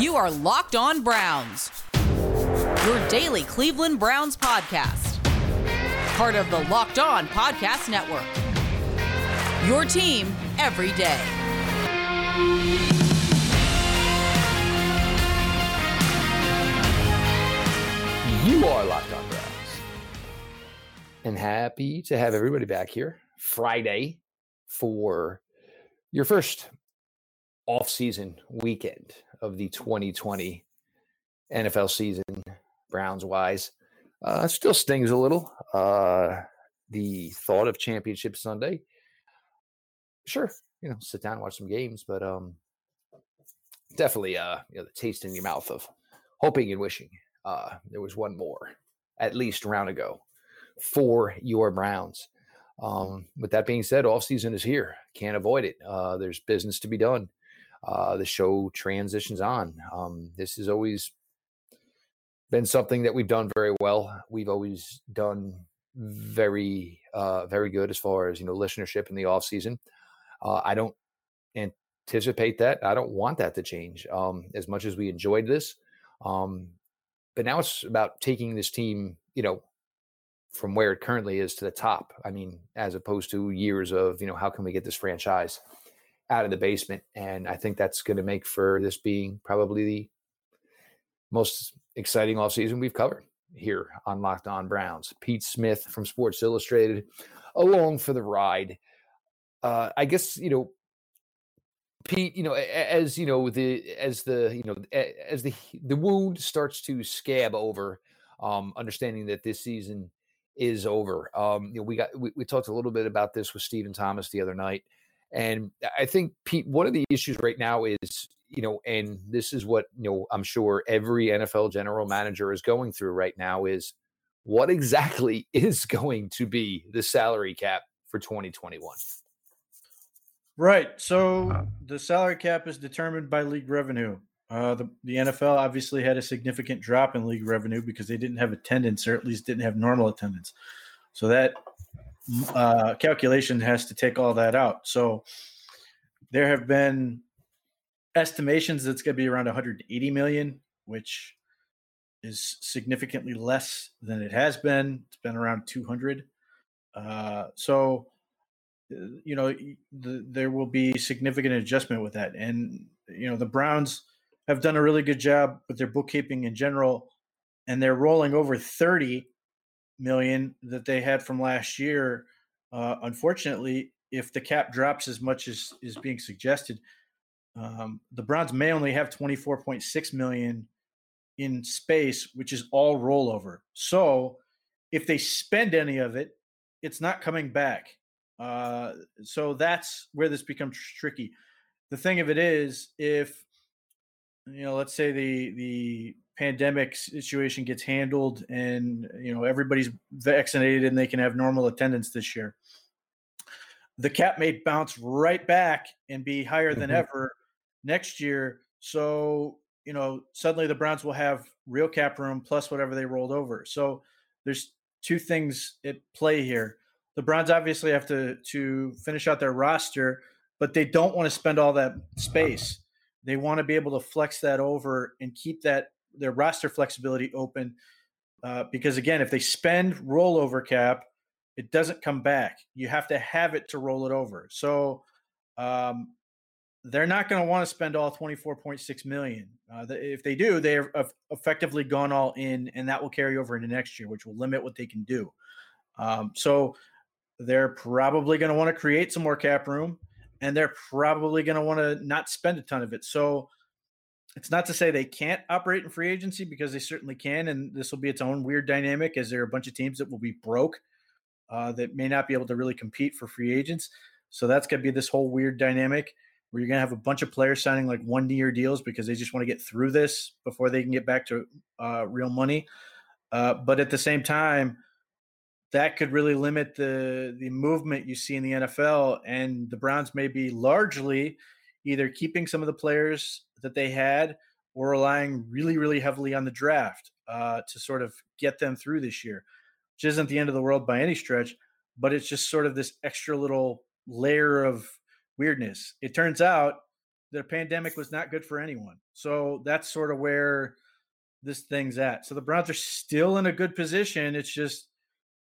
You are Locked On Browns, your daily Cleveland Browns podcast. Part of the Locked On Podcast Network. Your team every day. You are Locked On Browns. And happy to have everybody back here Friday for your first off-season weekend of the 2020 NFL season, Browns wise. Uh, still stings a little. Uh, the thought of Championship Sunday. Sure, you know, sit down and watch some games, but um, definitely, uh, you know, the taste in your mouth of hoping and wishing uh, there was one more, at least round ago, for your Browns. Um, with that being said, off season is here. Can't avoid it. Uh, there's business to be done. Uh, the show transitions on. Um, this has always been something that we've done very well. We've always done very, uh, very good as far as you know listenership in the off season. Uh, I don't anticipate that. I don't want that to change. Um, as much as we enjoyed this, um, but now it's about taking this team, you know, from where it currently is to the top. I mean, as opposed to years of, you know, how can we get this franchise out of the basement? And I think that's going to make for this being probably the most exciting offseason we've covered here on Locked On Browns. Pete Smith from Sports Illustrated along for the ride. Uh, I guess, you know, Pete, you know, as you know, the as the you know as the the wound starts to scab over, um, understanding that this season is over. Um, you know, we got we, we talked a little bit about this with Stephen Thomas the other night, and I think Pete, one of the issues right now is you know, and this is what you know, I'm sure every NFL general manager is going through right now is what exactly is going to be the salary cap for 2021. Right. So the salary cap is determined by league revenue. Uh, the, the NFL obviously had a significant drop in league revenue because they didn't have attendance, or at least didn't have normal attendance. So that uh, calculation has to take all that out. So there have been estimations that it's going to be around 180 million, which is significantly less than it has been. It's been around 200. Uh, so uh, you know, the, there will be significant adjustment with that. And, you know, the Browns have done a really good job with their bookkeeping in general, and they're rolling over 30 million that they had from last year. Uh, unfortunately, if the cap drops as much as is being suggested, um, the Browns may only have 24.6 million in space, which is all rollover. So if they spend any of it, it's not coming back. Uh, so that's where this becomes tricky. The thing of it is, if you know, let's say the the pandemic situation gets handled and you know everybody's vaccinated and they can have normal attendance this year, the cap may bounce right back and be higher than mm-hmm. ever next year. So you know, suddenly the Browns will have real cap room plus whatever they rolled over. So there's two things at play here the Browns obviously have to to finish out their roster, but they don't want to spend all that space. They want to be able to flex that over and keep that their roster flexibility open. Uh, because again, if they spend rollover cap, it doesn't come back. You have to have it to roll it over. So um, they're not going to want to spend all 24.6 million. Uh, if they do, they have effectively gone all in, and that will carry over into next year, which will limit what they can do. Um, so they're probably going to want to create some more cap room and they're probably going to want to not spend a ton of it. So it's not to say they can't operate in free agency because they certainly can. And this will be its own weird dynamic as there are a bunch of teams that will be broke uh, that may not be able to really compete for free agents. So that's going to be this whole weird dynamic where you're going to have a bunch of players signing like one year deals because they just want to get through this before they can get back to uh, real money. Uh, but at the same time, that could really limit the the movement you see in the NFL. And the Browns may be largely either keeping some of the players that they had or relying really, really heavily on the draft uh, to sort of get them through this year, which isn't the end of the world by any stretch, but it's just sort of this extra little layer of weirdness. It turns out the pandemic was not good for anyone. So that's sort of where this thing's at. So the Browns are still in a good position. It's just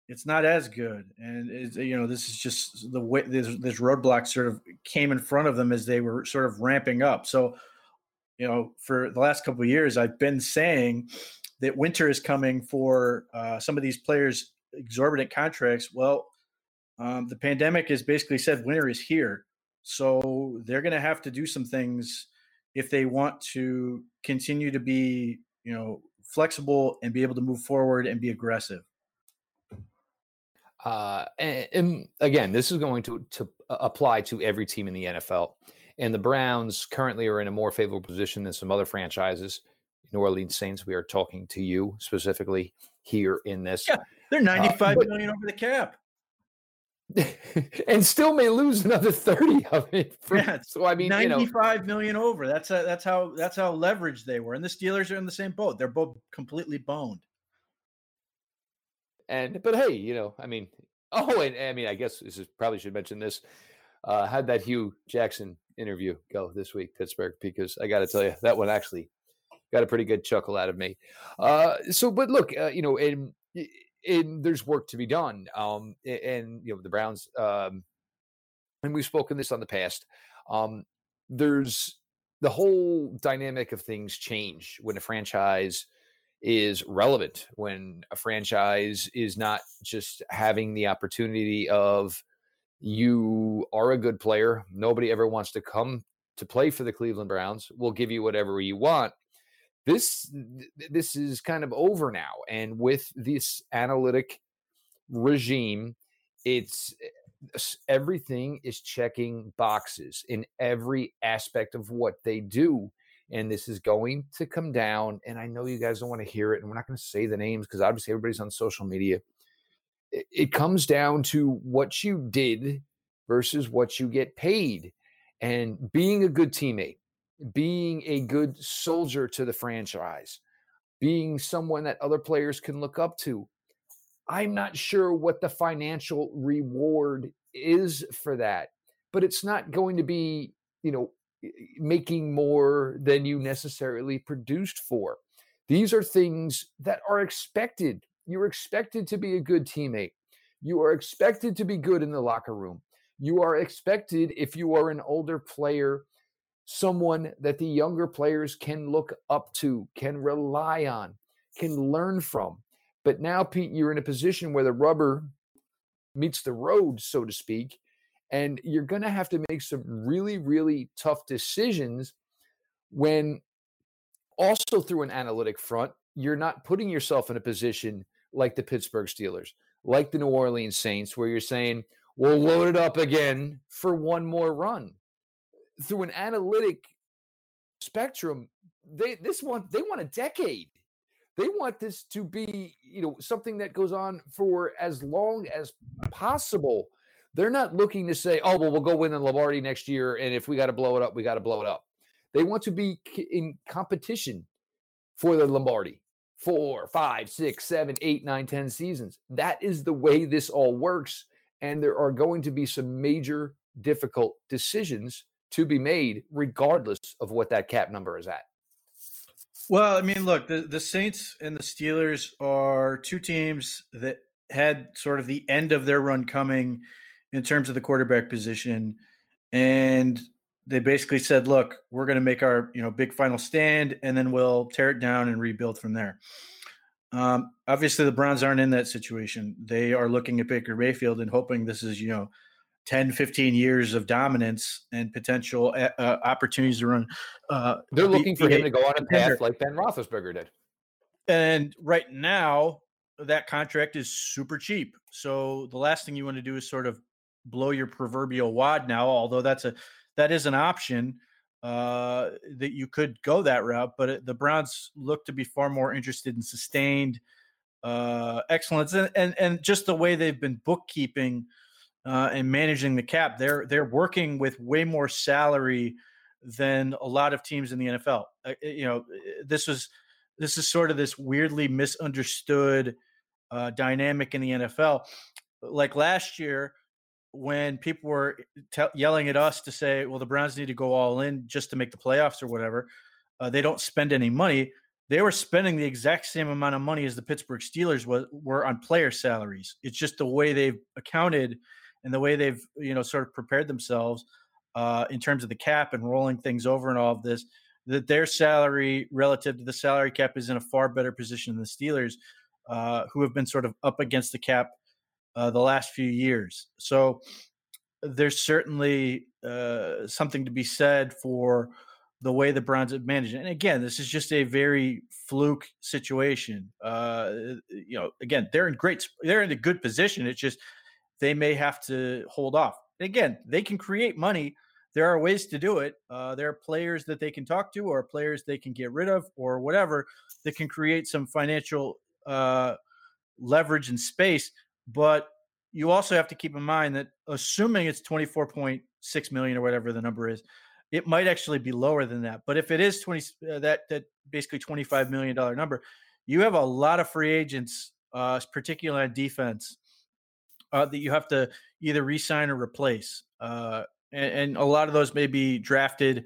it's not as good, and you know this is just the way this, this roadblock sort of came in front of them as they were sort of ramping up. So you know for the last couple of years, I've been saying that winter is coming for uh, some of these players exorbitant contracts. Well, um, the pandemic has basically said winter is here. So they're going to have to do some things if they want to continue to be, you know, flexible and be able to move forward and be aggressive. Uh, and, and, again, this is going to to apply to every team in the NFL. And the Browns currently are in a more favorable position than some other franchises. New Orleans Saints, we are talking to you specifically here in this. Yeah, they're ninety-five uh, but, million over the cap. and still may lose another 30 of it. For, yeah, so I mean, ninety-five you know, million over. That's a, that's how that's how leveraged they were. And the Steelers are in the same boat. They're both completely boned. And but hey, you know, I mean, oh, and I mean, I guess this is probably should mention this. Uh, how'd that Hue Jackson interview go this week, Pittsburgh? Because I got to tell you, that one actually got a pretty good chuckle out of me. Uh, so, but look, uh, you know, and and there's work to be done. Um, and you know the Browns, um, and we've spoken this on the past. Um, there's the whole dynamic of things change when a franchise is relevant, when a franchise is not just having the opportunity of you are a good player. Nobody ever wants to come to play for the Cleveland Browns. We'll give you whatever you want this this is kind of over now and with this analytic regime it's eh, everything is checking boxes in every aspect of what they do and this is going to come down and i know you guys don't want to hear it and we're not going to say the names because obviously everybody's on social media it, it comes down to what you did versus what you get paid and being a good teammate being a good soldier to the franchise, being someone that other players can look up to. I'm not sure what the financial reward is for that, but it's not going to be, you know, making more than you necessarily produced for. These are things that are expected. You're expected to be a good teammate. You are expected to be good in the locker room. You are expected, if you are an older player, someone that the younger players can look up to, can rely on, can learn from. But now, Pete, you're in a position where the rubber meets the road, so to speak, and you're going to have to make some really, really tough decisions when also through an analytic front, you're not putting yourself in a position like the Pittsburgh Steelers, like the New Orleans Saints, where you're saying, we'll load it up again for one more run through an analytic spectrum, they this one they want a decade. They want this to be, you know, something that goes on for as long as possible. They're not looking to say, "Oh, well, we'll go win the Lombardi next year, and if we got to blow it up, we got to blow it up." They want to be in competition for the Lombardi four, five, six, seven, eight, nine, ten seasons. That is the way this all works. And there are going to be some major difficult decisions to be made, regardless of what that cap number is at. Well, I mean, look, the, the Saints and the Steelers are two teams that had sort of the end of their run coming in terms of the quarterback position. And they basically said, look, we're going to make our, you know, big final stand and then we'll tear it down and rebuild from there. Um, obviously the Browns aren't in that situation. They are looking at Baker Mayfield and hoping this is, you know, 10, 15 years of dominance and potential uh, uh opportunities to run. Uh, They're looking for him to go on a path like Ben Roethlisberger did. And right now, that contract is super cheap. So the last thing you want to do is sort of blow your proverbial wad now. Although that's a that is an option uh, that you could go that route, but it, the Browns look to be far more interested in sustained uh, excellence and, and and just the way they've been bookkeeping uh, and managing the cap. They're they're working with way more salary than a lot of teams in the NFL. Uh, you know, this was this is sort of this weirdly misunderstood uh, dynamic in the NFL. Like last year, when people were te- yelling at us to say, well, the Browns need to go all in just to make the playoffs or whatever, uh, they don't spend any money. They were spending the exact same amount of money as the Pittsburgh Steelers was, were on player salaries. It's just the way they've accounted and the way they've you know sort of prepared themselves uh, in terms of the cap and rolling things over and all of this. That their salary relative to the salary cap is in a far better position than the Steelers, uh, who have been sort of up against the cap uh, the last few years. So there's certainly uh, something to be said for the way the Browns have managed. And again, this is just a very fluke situation. Uh, you know, again, they're in great, they're in a good position. It's just they may have to hold off. Again, they can create money. There are ways to do it. Uh, there are players that they can talk to, or players they can get rid of, or whatever that can create some financial uh, leverage and space. But you also have to keep in mind that assuming it's 24.6 million or whatever the number is, it might actually be lower than that. But if it is 20 uh, that that basically 25 million dollar number, you have a lot of free agents, uh, particularly on defense, uh, that you have to either re-sign or replace. Uh, and, and, a lot of those may be drafted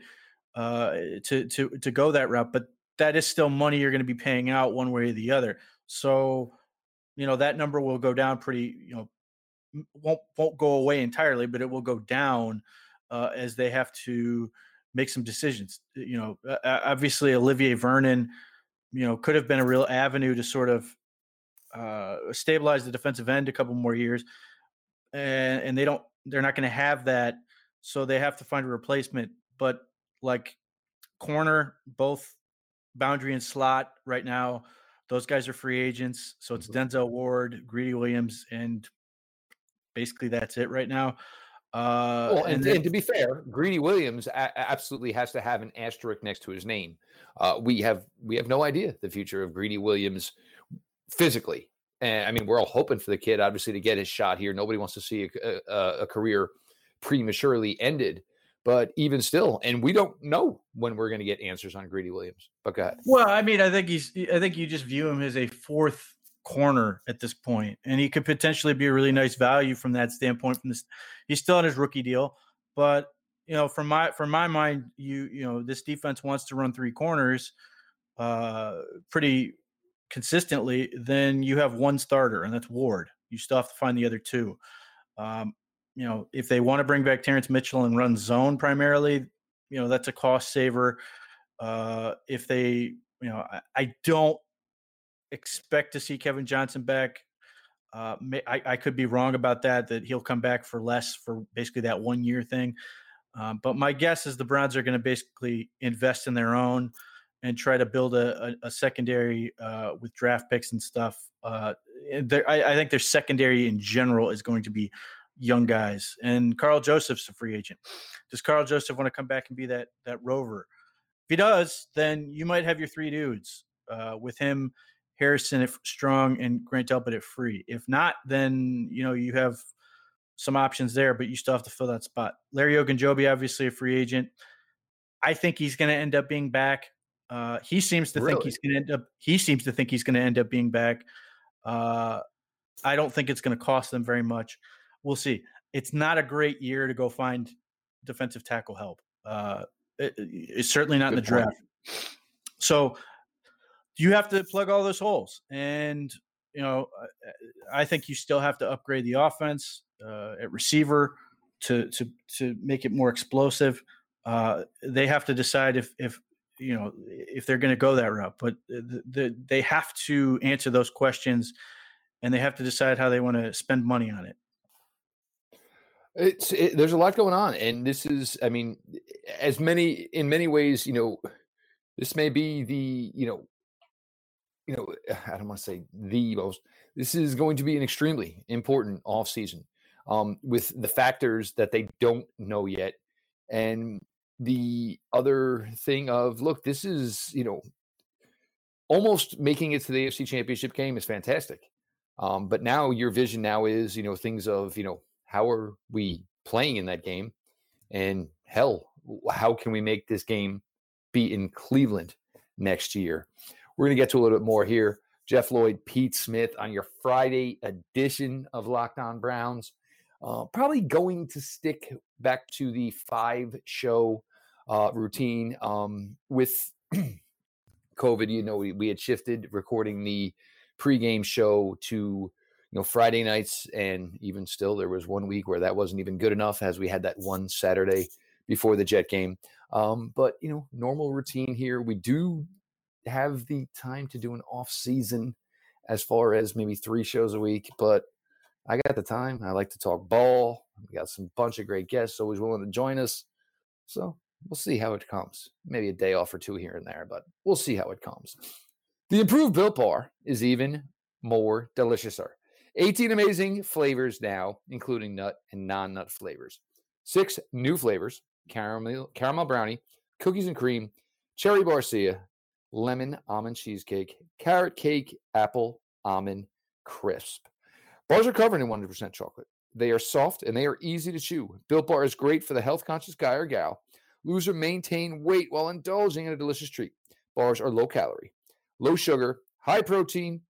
uh, to to to go that route, but that is still money you're going to be paying out one way or the other. So, you know, that number will go down pretty. You know, won't won't go away entirely, but it will go down uh, as they have to make some decisions. You know, obviously Olivier Vernon, you know, could have been a real avenue to sort of uh, stabilize the defensive end a couple more years, and and they don't, they're not going to have that, so they have to find a replacement. But like corner, both boundary and slot right now, those guys are free agents. So it's mm-hmm. Denzel Ward, Greedy Williams, and basically that's it right now. Uh, well, and, and, then, and, to be fair, Greedy Williams a- absolutely has to have an asterisk next to his name. Uh, we have we have no idea the future of Greedy Williams physically. And I mean, we're all hoping for the kid, obviously, to get his shot here. Nobody wants to see a, a, a career prematurely ended. But even still, and we don't know when we're going to get answers on Greedy Williams. But go ahead. Well, I mean, I think he's. I think you just view him as a fourth corner at this point, and he could potentially be a really nice value from that standpoint. From this, he's still on his rookie deal, but you know, from my from my mind, you you know, this defense wants to run three corners, uh, pretty consistently. Then you have one starter, and that's Ward. You still have to find the other two. Um, you know, if they want to bring back Terrance Mitchell and run zone primarily, you know, that's a cost saver. Uh, if they, you know, I, I don't expect to see Kevin Johnson back. Uh, I, I, could be wrong about that, that he'll come back for less for basically that one year thing. Um, but my guess is the Browns are going to basically invest in their own and try to build a, a, a secondary uh, with draft picks and stuff. Uh, I, I, think their secondary in general is going to be young guys. And Karl Joseph's a free agent. Does Karl Joseph want to come back and be that that rover? If he does, then you might have your three dudes uh, with him Harrison if strong and Grant Delpit at free. If not, then you know you have some options there, but you still have to fill that spot. Larry Ogunjobi, obviously a free agent. I think he's going to end up being back. Uh, he seems to really? think he's going to end up. He seems to think he's going to end up being back. Uh, I don't think it's going to cost them very much. We'll see. It's not a great year to go find defensive tackle help. Uh, it, it's certainly not Good in the point. draft. So you have to plug all those holes. And, you know, I think you still have to upgrade the offense uh, at receiver to, to, to make it more explosive. Uh, they have to decide if, if, you know, if they're going to go that route, but the, the, they have to answer those questions and they have to decide how they want to spend money on it. It's it, there's a lot going on, and this is, I mean, as many in many ways, you know, this may be the you know you know, I don't want to say the most. This is going to be an extremely important off season um, with the factors that they don't know yet, and the other thing of look, this is you know almost making it to the AFC Championship game is fantastic. Um, but now your vision now is you know things of you know how are we playing in that game, and hell, how can we make this game be in Cleveland next year? We're going to get to a little bit more here. Jeff Lloyd, Pete Smith on your Friday edition of Locked On Browns. Uh, probably going to stick back to the five show uh, routine um, with COVID. You know, we, we had shifted recording the pregame show to you know Friday nights, and even still, there was one week where that wasn't even good enough, as we had that one Saturday before the Jet game. Um, but you know, normal routine here. We do have the time to do an off season as far as maybe three shows a week, but I got the time. I like to talk ball. We got some bunch of great guests always willing to join us. So we'll see how it comes. Maybe a day off or two here and there, but we'll see how it comes. The improved Built Bar is even more deliciouser. 18 amazing flavors now, including nut and non-nut flavors. Six new flavors: caramel, caramel brownie, cookies and cream, cherry barcia, lemon almond cheesecake, carrot cake, apple almond crisp. Bars are covered in 100% chocolate. They are soft and they are easy to chew. Built Bar is great for the health conscious guy or gal. Lose or maintain weight while indulging in a delicious treat. Bars are low calorie, low sugar, high protein,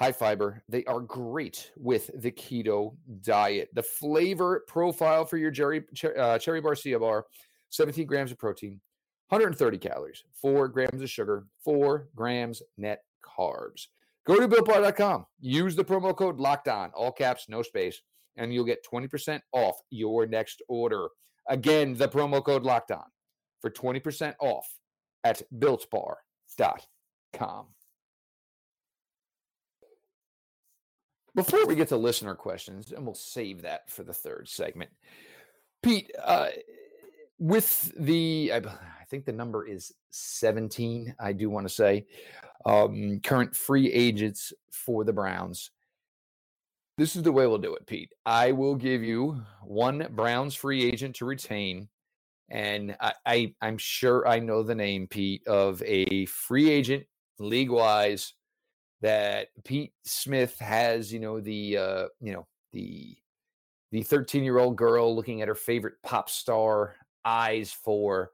high fiber. They are great with the keto diet. The flavor profile for your cherry, uh, cherry barcia bar 17 grams of protein, 130 calories, 4 grams of sugar, 4 grams net carbs. Go to BuiltBar.com. Use the promo code Locked On, all caps, no space, and you'll get 20% off your next order. Again, the promo code Locked On for 20% off at BuiltBar.com. Before we get to listener questions, and we'll save that for the third segment, Pete, uh, with the, I, I, think the number is 17, I do want to say, um, current free agents for the Browns. This is the way we'll do it, Pete. I will give you one Browns free agent to retain. And I, I, I'm sure I know the name, Pete, of a free agent league wise that Pete Smith has, you know, the uh, you know, the the 13 year old girl looking at her favorite pop star eyes for.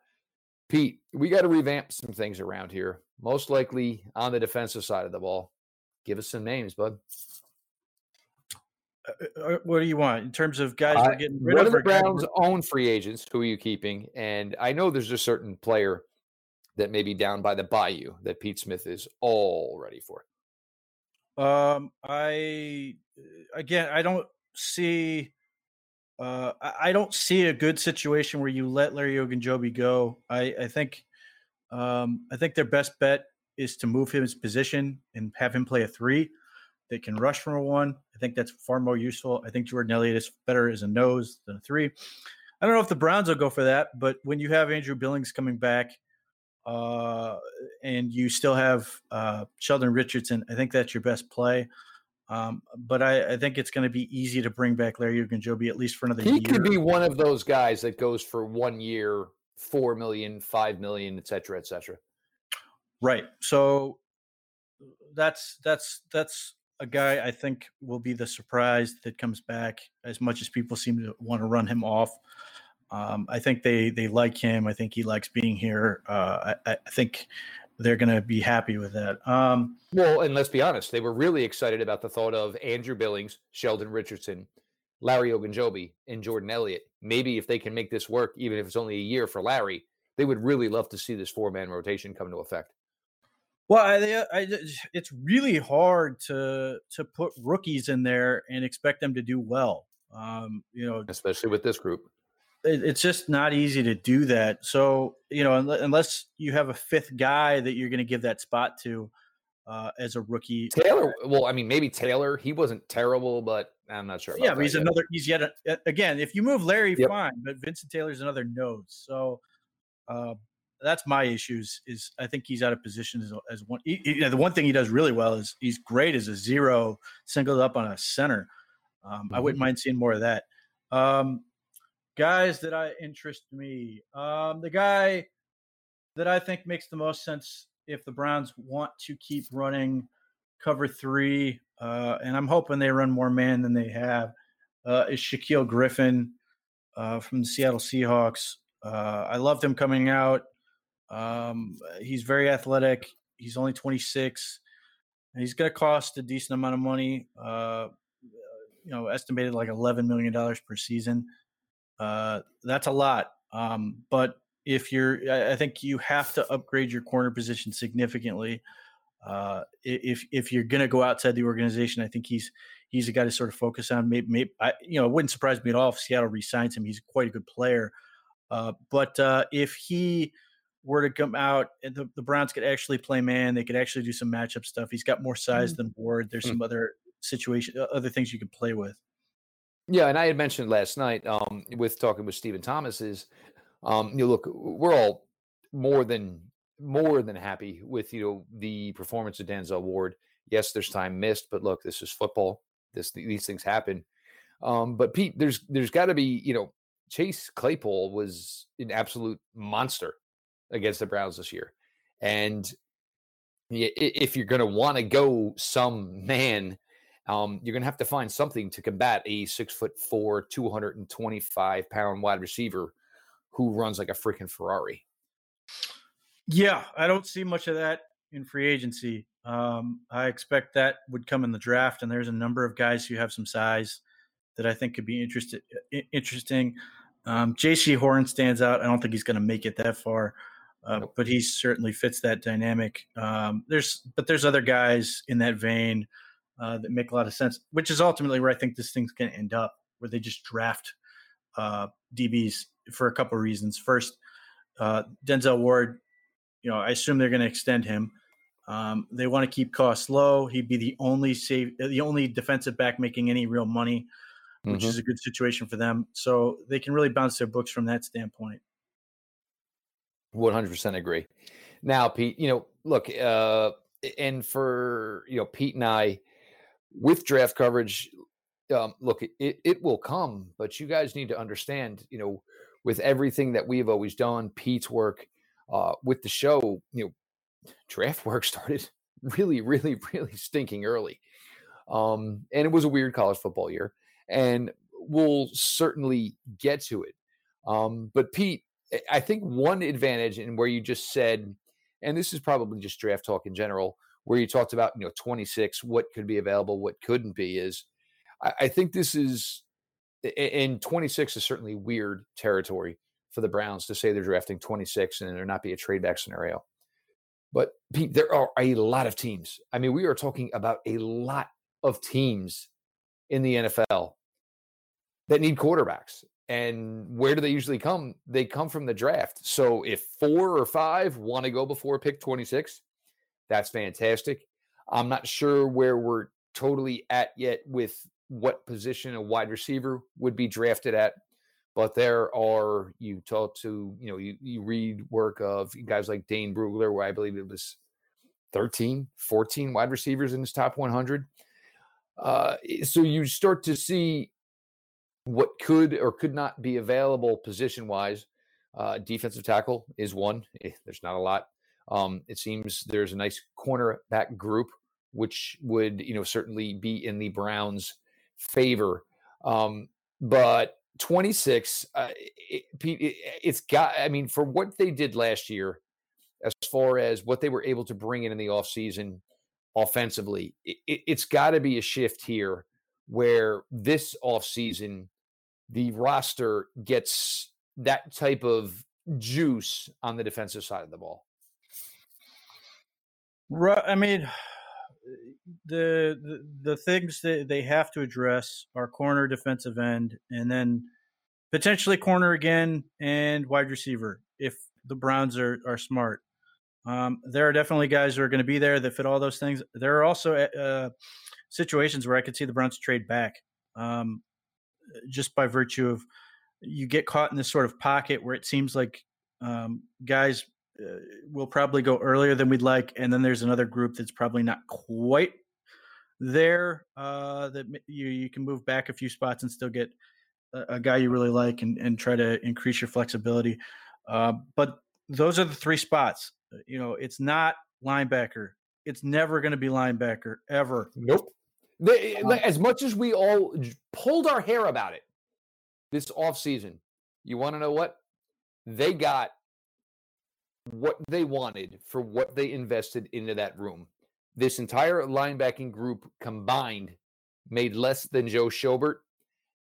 Pete, we got to revamp some things around here. Most likely on the defensive side of the ball. Give us some names, bud. Uh, uh, uh what do you want in terms of guys we're getting rid of? of the Browns' own free agents? Who are you keeping? And I know there's a certain player that may be down by the bayou that Pete Smith is all ready for. Um, I again, I don't see. Uh, I don't see a good situation where you let Larry Ogunjobi go. I, I think, um, I think their best bet is to move his position and have him play a three. They can rush from a one. I think that's far more useful. I think Jordan Elliott is better as a nose than a three. I don't know if the Browns will go for that, but when you have Andrew Billings coming back, uh, and you still have uh, Sheldon Richardson. I think that's your best play. Um, but I, I, think it's going to be easy to bring back Larry Ogunjobi at least for another he year. He could be one of those guys that goes for one year, four million, five million, et cetera, et cetera. Right. So that's that's that's a guy I think will be the surprise that comes back as much as people seem to want to run him off. Um, I think they they like him. I think he likes being here. Uh, I, I, think they're going to be happy with that. Um, well, and let's be honest, they were really excited about the thought of Andrew Billings, Sheldon Richardson, Larry Ogunjobi, and Jordan Elliott. Maybe if they can make this work, even if it's only a year for Larry, they would really love to see this four man rotation come to effect. Well, I, I, it's really hard to to put rookies in there and expect them to do well. Um, you know, especially with this group it's just not easy to do that. So, you know, unless you have a fifth guy that you're going to give that spot to uh, as a rookie. Taylor, well, I mean, maybe Taylor. He wasn't terrible, but I'm not sure. yeah, but he's yet. another. He's yet a, again. If you move Larry, yep. fine, but Vincent Taylor's another nose. So uh, that's my issues. Is I think he's out of position as, as one. He, you know, the one thing he does really well is he's great as a zero singled up on a center. Um, mm-hmm. I wouldn't mind seeing more of that. Um, guys that I interest me. Um, the guy that I think makes the most sense if the Browns want to keep running cover three, uh, and I'm hoping they run more man than they have, uh, is Shaquill Griffin uh, from the Seattle Seahawks. Uh, I loved him coming out. Um, he's very athletic. He's only 26. He's going to cost a decent amount of money. Uh, you know estimated like eleven million dollars per season. Uh, that's a lot. Um, but if you're, I think you have to upgrade your corner position significantly. Uh, if if you're going to go outside the organization, I think he's he's a guy to sort of focus on. Maybe, maybe I, you know, it wouldn't surprise me at all if Seattle resigns him. He's quite a good player. Uh, but uh, if he were to come out and the, the Browns could actually play man, they could actually do some matchup stuff. He's got more size mm-hmm. than Ward. There's mm-hmm. some other situation, other things you could play with. Yeah, and I had mentioned last night um, with talking with Stephen Thomas is, um, you know, look, we're all more than more than happy with you know the performance of Denzel Ward. Yes, there's time missed, but look, this is football. This these things happen. Um, but Pete, there's there's got to be you know Chase Claypool was an absolute monster against the Browns this year, and if you're going to want to go some man, um, you're going to have to find something to combat a six foot four, 225 pound wide receiver who runs like a freaking Ferrari. Yeah, I don't see much of that in free agency. Um, I expect that would come in the draft, and there's a number of guys who have some size that I think could be interested, interesting. Um, Jaycee Horn stands out. I don't think he's going to make it that far, uh, but he certainly fits that dynamic. Um, there's, but there's other guys in that vein uh, that make a lot of sense, which is ultimately where I think this thing's going to end up, where they just draft uh, DBs for a couple of reasons. First, uh, Denzel Ward you know, I assume they're going to extend him. Um, they want to keep costs low. He'd be the only save, the only defensive back making any real money, which mm-hmm. is a good situation for them. So they can really bounce their books from that standpoint. One hundred percent agree. Now, Pete, you know, look, uh, and for you know, Pete and I, with draft coverage, um, look, it it will come, but you guys need to understand, you know, with everything that we've always done, Pete's work uh, with the show, you know, draft work started really, really, really stinking early. Um, and it was a weird college football year, and we'll certainly get to it. Um, but Pete, I think one advantage in where you just said, and this is probably just draft talk in general, where you talked about you know 26, what could be available, what couldn't be, is I, I think this is in 26 is certainly weird territory for the Browns to say they're drafting 26 and there not be a trade back scenario. But Pete, there are a lot of teams. I mean, we are talking about a lot of teams in the NFL that need quarterbacks. And where do they usually come? They come from the draft. So if four or five want to go before pick 26, that's fantastic. I'm not sure where we're totally at yet with what position a wide receiver would be drafted at but there are you talk to you know you, you read work of guys like Dane Brugler where I believe it was 13 14 wide receivers in his top 100 uh, so you start to see what could or could not be available position wise uh, defensive tackle is one. Eh, there's not a lot um, it seems there's a nice cornerback group which would you know certainly be in the browns favor. Um, but 26 uh, it, it, it's got i mean for what they did last year as far as what they were able to bring in in the offseason offensively it, has got to be a shift here where this offseason the roster gets that type of juice on the defensive side of the ball right i mean the, the the things that they have to address are corner, defensive end, and then potentially corner again and wide receiver if the Browns are are smart. Um, there are definitely guys who are going to be there that fit all those things. There are also uh, uh, situations where I could see the Browns trade back, um, just by virtue of you get caught in this sort of pocket where it seems like um, guys uh, will probably go earlier than we'd like, and then there's another group that's probably not quite there. Uh, that you you can move back a few spots and still get a, a guy you really like and, and try to increase your flexibility. Uh, but those are the three spots. Uh, you know, it's not linebacker. It's never going to be linebacker ever. Nope. They, um, as much as we all pulled our hair about it this offseason, you want to know what? They got what they wanted for what they invested into that room. This entire linebacking group combined made less than Joe Schobert,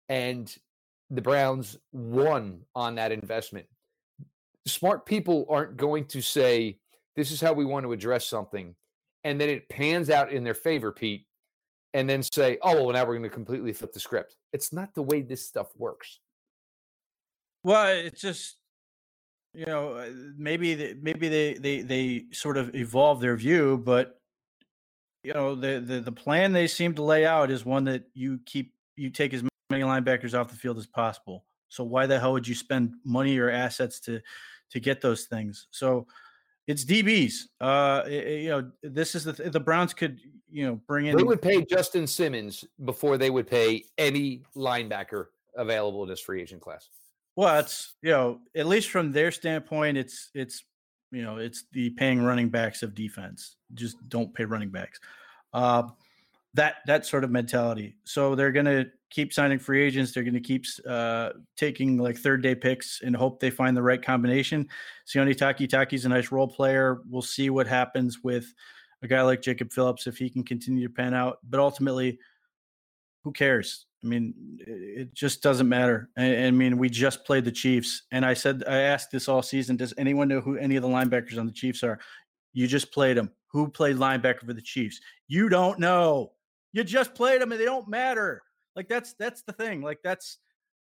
and the Browns won on that investment. Smart people aren't going to say, This is how we want to address something. And then it pans out in their favor, Pete, and then say, Oh, well, now we're going to completely flip the script. It's not the way this stuff works. Well, it's just you know uh, maybe they, maybe they they they sort of evolve their view, but you know the, the the plan they seem to lay out is one that you keep you take as many linebackers off the field as possible. So why the hell would you spend money or assets to to get those things? So it's DBs. Uh, you know, this is the the Browns could you know bring in. They would pay Justin Simmons before they would pay any linebacker available in this free agent class. Well, it's you know at least from their standpoint, it's it's you know it's the paying running backs of defense. Just don't pay running backs. Uh, that that sort of mentality. So they're to keep signing free agents. They're to keep uh, taking like third day picks and hope they find the right combination. Sione Takitaki's a nice role player. We'll see what happens with a guy like Jacob Phillips if he can continue to pan out. But ultimately, who cares? I mean, it just doesn't matter. I, I, mean, we just played the Chiefs, and I said I asked this all season. Does anyone know who any of the linebackers on the Chiefs are? You just played them. Who played linebacker for the Chiefs? You don't know. You just played them, and they don't matter. Like that's that's the thing. Like that's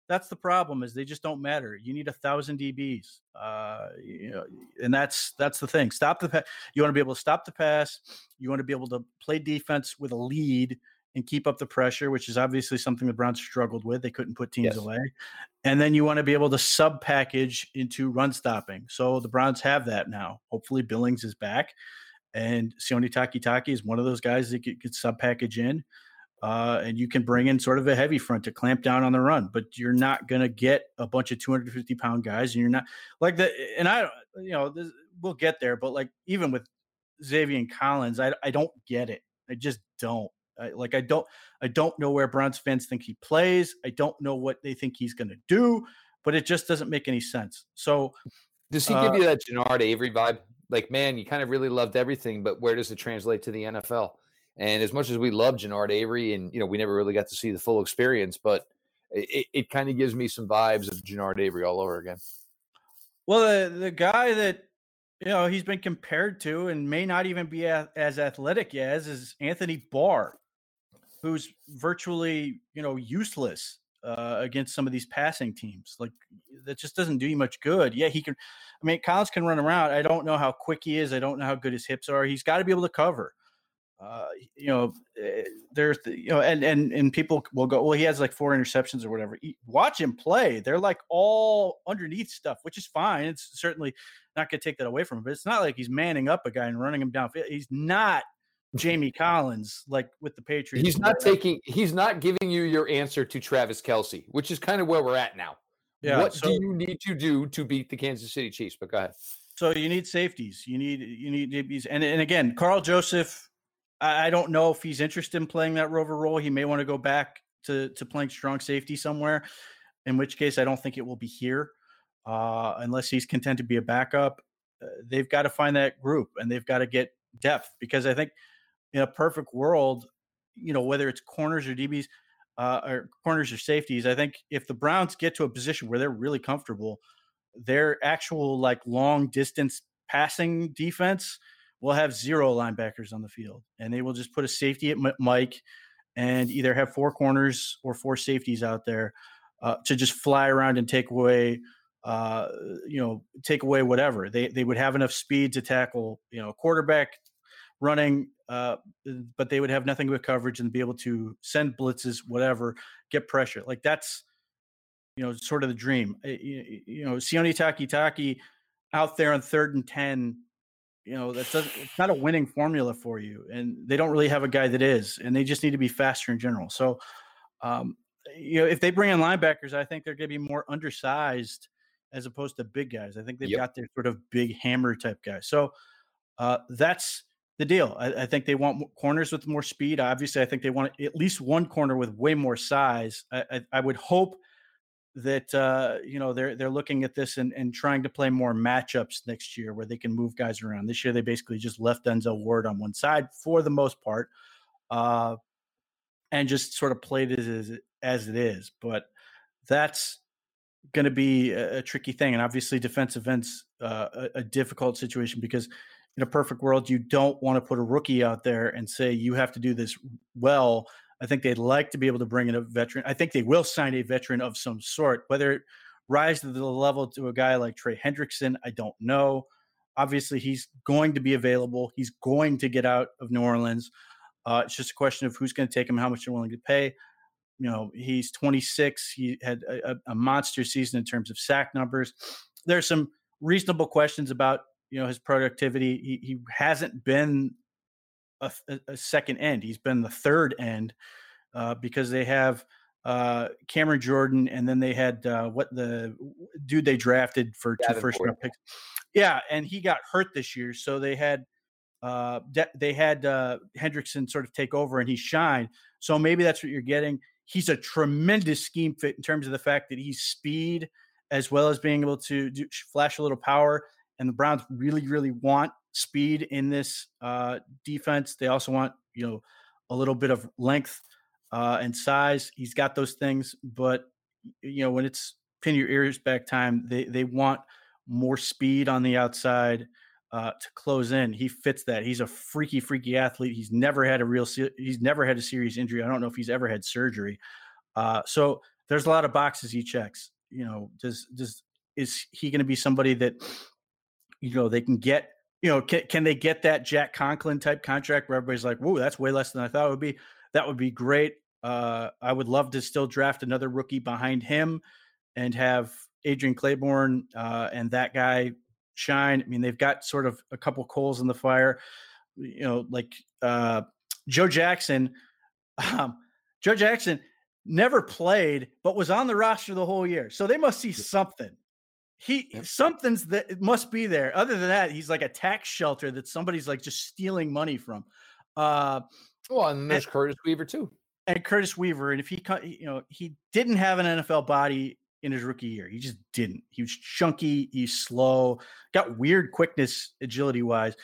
that's the problem is they just don't matter. You need a thousand DBs, uh, you know, and that's that's the thing. Stop the pass. You want to be able to stop the pass. You want to be able to play defense with a lead and keep up the pressure, which is obviously something the Browns struggled with. They couldn't put teams yes. away. And then you want to be able to sub package into run stopping. So the Browns have that now. Hopefully Billings is back. And Sione Takitaki is one of those guys that could, sub package in. Uh, and you can bring in sort of a heavy front to clamp down on the run, but you're not going to get a bunch of 250 pound guys. And you're not like the, and I, you know, this, we'll get there, but like even with Zaven Collins, I, I don't get it. I just don't. I, like I don't I don't know where Browns fans think he plays. I don't know what they think he's going to do, but it just doesn't make any sense. So does he uh, give you that Genard Avery vibe? Like, man, you kind of really loved everything, but where does it translate to the NFL? And as much as we love Genard Avery, and you know, we never really got to see the full experience, but it, it kind of gives me some vibes of Genard Avery all over again. Well, the the guy that you know he's been compared to and may not even be a, as athletic as is Anthony Barr who's virtually you know useless uh, against some of these passing teams. Like that just doesn't do you much good. Yeah, he can. I mean, Collins can run around. I don't know how quick he is. I don't know how good his hips are. He's got to be able to cover. Uh, you know, eh, there's the, you know, and and and people will go, well, he has like four interceptions or whatever. Watch him play. They're like all underneath stuff, which is fine. It's certainly not going to take that away from him. But it's not like he's manning up a guy and running him down. He's not Jamie Collins, like with the Patriots. He's not taking. He's not giving you your answer to Travis Kelce, which is kind of where we're at now. Yeah. What so, do you need to do to beat the Kansas City Chiefs? But go ahead. So you need safeties. You need you need DBs, and and again, Karl Joseph. I, I don't know if he's interested in playing that rover role. He may want to go back to to playing strong safety somewhere. In which case, I don't think it will be here, uh, unless he's content to be a backup. Uh, they've got to find that group, and they've got to get depth because I think in a perfect world, you know, whether it's corners or DBs, uh, or corners or safeties, I think if the Browns get to a position where they're really comfortable, their actual like long distance passing defense will have zero linebackers on the field, and they will just put a safety at Mike and either have four corners or four safeties out there uh, to just fly around and take away. Uh, you know, take away whatever they they would have enough speed to tackle. You know, quarterback running, uh, but they would have nothing but coverage and be able to send blitzes, whatever, get pressure. Like that's, you know, sort of the dream. Eh, you, you know, Sione Takitaki out there on third and 10, you know, that doesn't, it's not a winning formula for you. And they don't really have a guy that is, and they just need to be faster in general. So, um, you know, if they bring in linebackers, I think they're going to be more undersized as opposed to big guys. I think they've yep. got their sort of big hammer type guys. So uh, that's the deal. I, I, think they want corners with more speed. Obviously, I think they want at least one corner with way more size. I, I, I would hope that uh, you know they're they're looking at this and, and trying to play more matchups next year where they can move guys around. This year they basically just left Denzel Ward on one side for the most part. Uh, and just sort of played it as, as it is. But that's going to be a, a, tricky thing. And obviously, defensive ends uh, a, a difficult situation because in a perfect world, you don't want to put a rookie out there and say you have to do this well. I think they'd like to be able to bring in a veteran. I think they will sign a veteran of some sort. Whether it rise to the level to a guy like Trey Hendrickson, I don't know. Obviously, he's going to be available. He's going to get out of New Orleans. Uh, it's just a question of who's going to take him, how much they're willing to pay. You know, he's 26. He had a, a monster season in terms of sack numbers. There's some reasonable questions about you know his productivity. He he hasn't been a, a second end. He's been the third end uh, because they have uh, Cameron Jordan, and then they had uh, what the dude they drafted for two first round picks. Yeah, and he got hurt this year, so they had uh, they had uh, Hendrickson sort of take over, and he shined. So maybe that's what you're getting. He's a tremendous scheme fit in terms of the fact that he's speed as well as being able to do, flash a little power. And the Browns really, really want speed in this uh, defense. They also want you know a little bit of length uh, and size. He's got those things, but you know when it's pin your ears back time, they they want more speed on the outside uh, to close in. He fits that. He's a freaky, freaky athlete. He's never had a real. He's never had a serious injury. I don't know if he's ever had surgery. Uh, so there's a lot of boxes he checks. You know, does does is he going to be somebody that you know they can get? You know, can, can they get that Jack Conklin type contract where everybody's like, "Whoa, that's way less than I thought it would be." That would be great. Uh, I would love to still draft another rookie behind him and have Adrian Clayborn uh, and that guy shine. I mean, they've got sort of a couple coals in the fire. You know, like uh, Joe Jackson. Um, Joe Jackson never played, but was on the roster the whole year. So they must see something. He yep. something's that must be there. Other than that, he's like a tax shelter that somebody's like just stealing money from. Uh, well, and there's and, Curtis Weaver too. And Curtis Weaver, and if he, cut, you know, he didn't have an NFL body in his rookie year. He just didn't. He was chunky. He's slow. Got weird quickness, agility wise.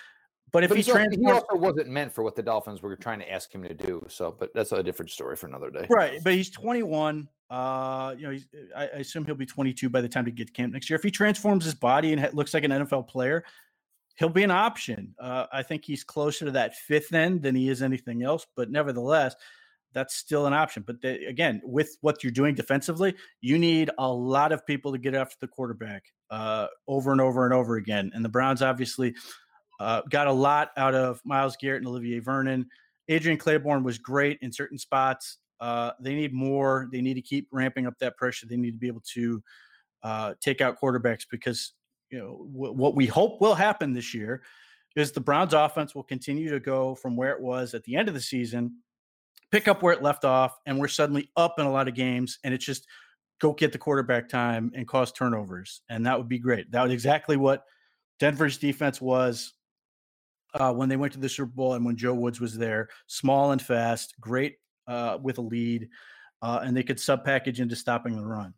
But if but he, transforms, he also wasn't meant for what the Dolphins were trying to ask him to do. So, but that's a different story for another day. Right. But he's 21. Uh, you know, he's, I, I assume he'll be 22 by the time he gets camp next year. If he transforms his body and looks like an NFL player, he'll be an option. Uh, I think he's closer to that fifth end than he is anything else. But nevertheless, that's still an option. But the, again, with what you're doing defensively, you need a lot of people to get after the quarterback uh, over and over and over again. And the Browns obviously uh, got a lot out of Myles Garrett and Olivier Vernon. Adrian Clayborn was great in certain spots. Uh, they need more. They need to keep ramping up that pressure. They need to be able to uh, take out quarterbacks because you know w- what we hope will happen this year is the Browns offense will continue to go from where it was at the end of the season, pick up where it left off, and we're suddenly up in a lot of games, and it's just go get the quarterback time and cause turnovers, and that would be great. That was exactly what Denver's defense was uh, when they went to the Super Bowl and when Joe Woods was there. Small and fast, great uh, with a lead, uh, and they could sub package into stopping the run.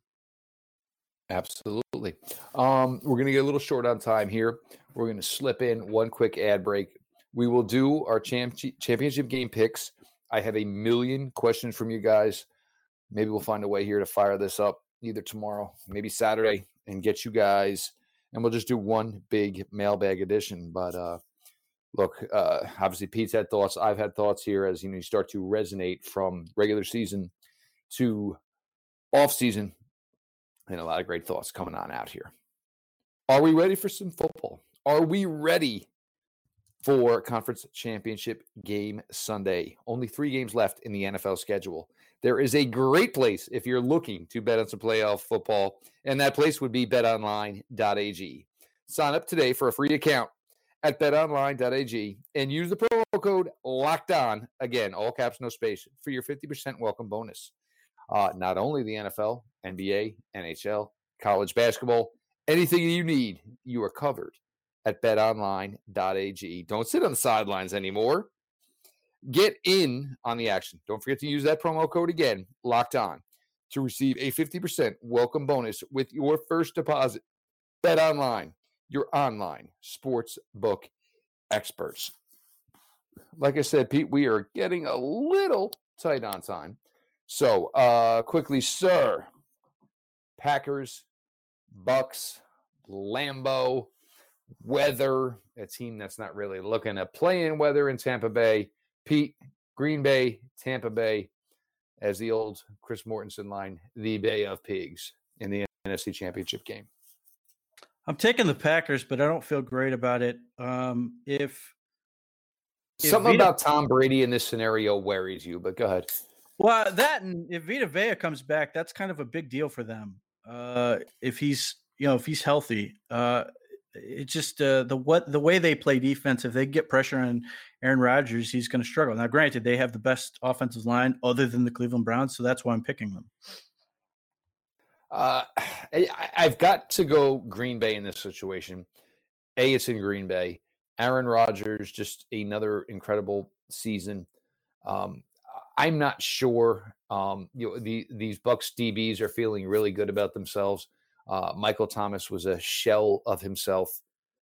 Absolutely. Um, we're going to get a little short on time here. We're going to slip in one quick ad break. We will do our champ- championship game picks. I have a million questions from you guys. Maybe we'll find a way here to fire this up either tomorrow, maybe Saturday, and get you guys. And we'll just do one big mailbag edition. But uh, look, uh, obviously Pete's had thoughts. I've had thoughts here as you know you start to resonate from regular season to off season and a lot of great thoughts coming on out here. Are we ready for some football? Are we ready for conference championship game Sunday? Only three games left in the NFL schedule. There is a great place if you're looking to bet on some playoff football, and that place would be betonline.ag. Sign up today for a free account at betonline.ag and use the promo code locked on again all caps no space for your 50% welcome bonus uh, not only the NFL, NBA, NHL, college basketball, anything you need, you are covered at betonline.ag. Don't sit on the sidelines anymore. Get in on the action. Don't forget to use that promo code again, locked on, to receive a 50% welcome bonus with your first deposit. Bet online, your online sports book experts. Like I said, Pete, we are getting a little tight on time. So, uh, quickly, sir. Packers, Bucks, Lambeau, weather, a team that's not really looking at playing weather in Tampa Bay. Pete, Green Bay, Tampa Bay, as the old Chris Mortensen line, the Bay of Pigs in the NFC Championship game. I'm taking the Packers, but I don't feel great about it. Um, if, if something Vita, about Tom Brady in this scenario worries you, but go ahead. Well, that and if Vita Vea comes back, that's kind of a big deal for them. Uh, if he's you know if he's healthy, uh, it's just uh, the what the way they play defense. If they get pressure on Aaron Rodgers, he's going to struggle. Now, granted, they have the best offensive line other than the Cleveland Browns, so that's why I'm picking them. Uh, I, have got to go Green Bay in this situation. A, it's in Green Bay. Aaron Rodgers, just another incredible season. Um, I'm not sure. Um, you know, the, these Bucks DBs are feeling really good about themselves. Uh, Michael Thomas was a shell of himself,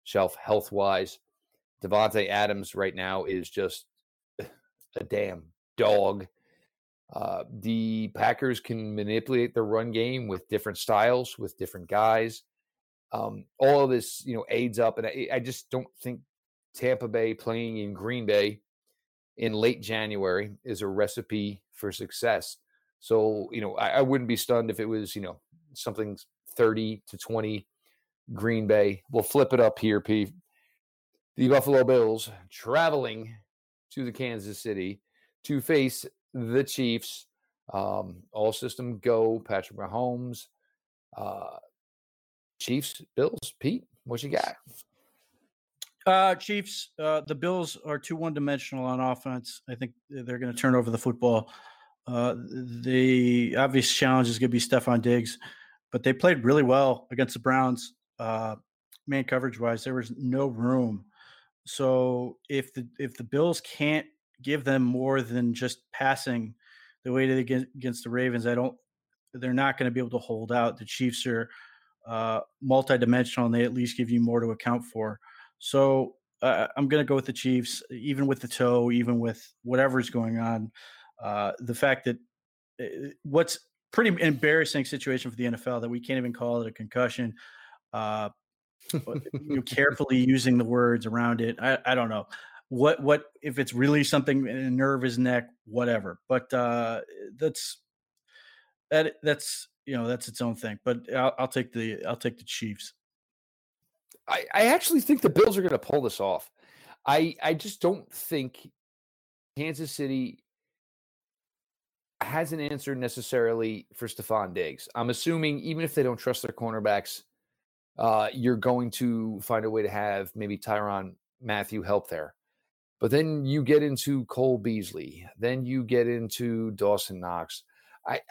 shelf health wise. Davante Adams right now is just a damn dog. Uh, the Packers can manipulate the run game with different styles, with different guys. Um, all of this, you know, aids up, and I, I, just don't think Tampa Bay playing in Green Bay in late January is a recipe for success. So, you know, I, I wouldn't be stunned if it was, you know, something 30 to 20 Green Bay. We'll flip it up here, P. The Buffalo Bills traveling to the Kansas City to face the Chiefs. Um, all system go. Patrick Mahomes. Uh, Chiefs, Bills. Pete, what you got? Uh, Chiefs. Uh, the Bills are too one dimensional on offense. I think they're going to turn over the football. Uh, the obvious challenge is going to be Stefon Diggs, but they played really well against the Browns. Uh, man coverage wise, there was no room. So if the if the Bills can't give them more than just passing the way they get against the Ravens. I don't. They're not going to be able to hold out. The Chiefs are uh, multidimensional, and they at least give you more to account for. So uh, I'm going to go with the Chiefs, even with the toe, even with whatever's going on. Uh, the fact that uh, what's pretty embarrassing situation for the NFL that we can't even call it a concussion. Uh, you know, carefully using the words around it. I, I don't know what what if it's really something in a nerve his neck whatever but uh that's that that's you know that's its own thing but i'll, I'll take the i'll take the chiefs i i actually think the bills are going to pull this off i i just don't think kansas city has an answer necessarily for Stefon Diggs. I'm assuming even if they don't trust their cornerbacks, uh, you're going to find a way to have maybe Tyrann Mathieu help there. But then you get into Cole Beasley, then you get into Dawson Knox. I,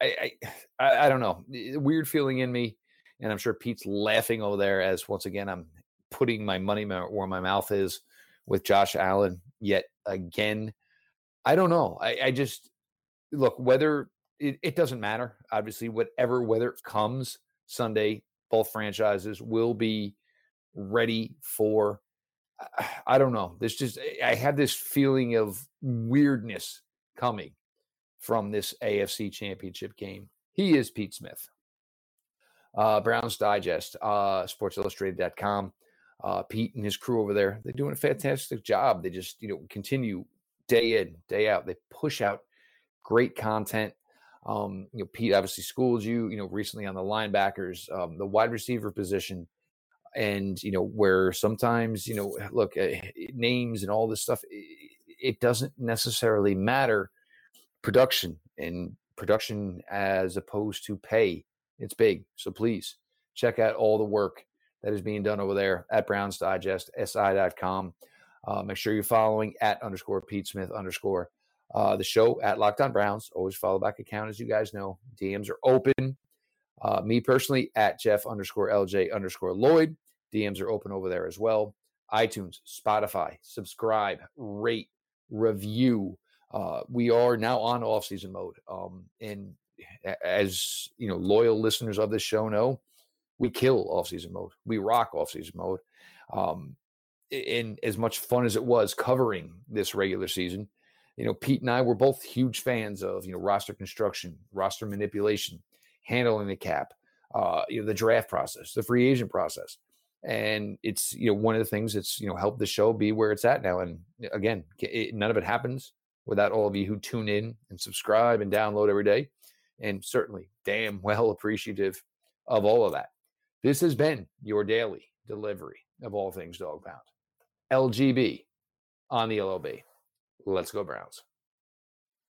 I, I, I don't know. Weird feeling in me, and I'm sure Pete's laughing over there as once again I'm putting my money where my mouth is with Josh Allen yet again. I don't know. I, I just look whether it, it doesn't matter. Obviously, whatever weather comes Sunday, both franchises will be ready for I don't know. This just I had this feeling of weirdness coming from this AFC Championship game. He is Pete Smith. Uh, Browns Digest, uh, SportsIllustrated.com. Uh, Pete and his crew over there, they're doing a fantastic job. They just you know continue day in day out. They push out great content. Um, you know, Pete obviously schooled you, you know, recently on the linebackers, um, the wide receiver position and you know where sometimes you know look uh, names and all this stuff it doesn't necessarily matter production and production as opposed to pay. It's big so please check out all the work that is being done over there at browns digest si.com uh, make sure you're following at underscore pete smith underscore uh, the show at locked on browns. Always follow back account as you guys know. Dms are open. Uh, me personally at Jeff underscore LJ underscore Lloyd. DMs are open over there as well. iTunes, Spotify, subscribe, rate, review. Uh, we are now on off season mode. Um, and as you know, loyal listeners of this show know, we kill off season mode. We rock off season mode. Um, and as much fun as it was covering this regular season, You know, Pete and I were both huge fans of you know roster construction, roster manipulation, handling the cap, uh, you know, the draft process, the free agent process and it's you know one of the things that's you know helped the show be where it's at now and again it, none of it happens without all of you who tune in and subscribe and download every day and certainly damn well appreciative of all of that. This has been your daily delivery of all things dog pound lgb on the lob let's go browns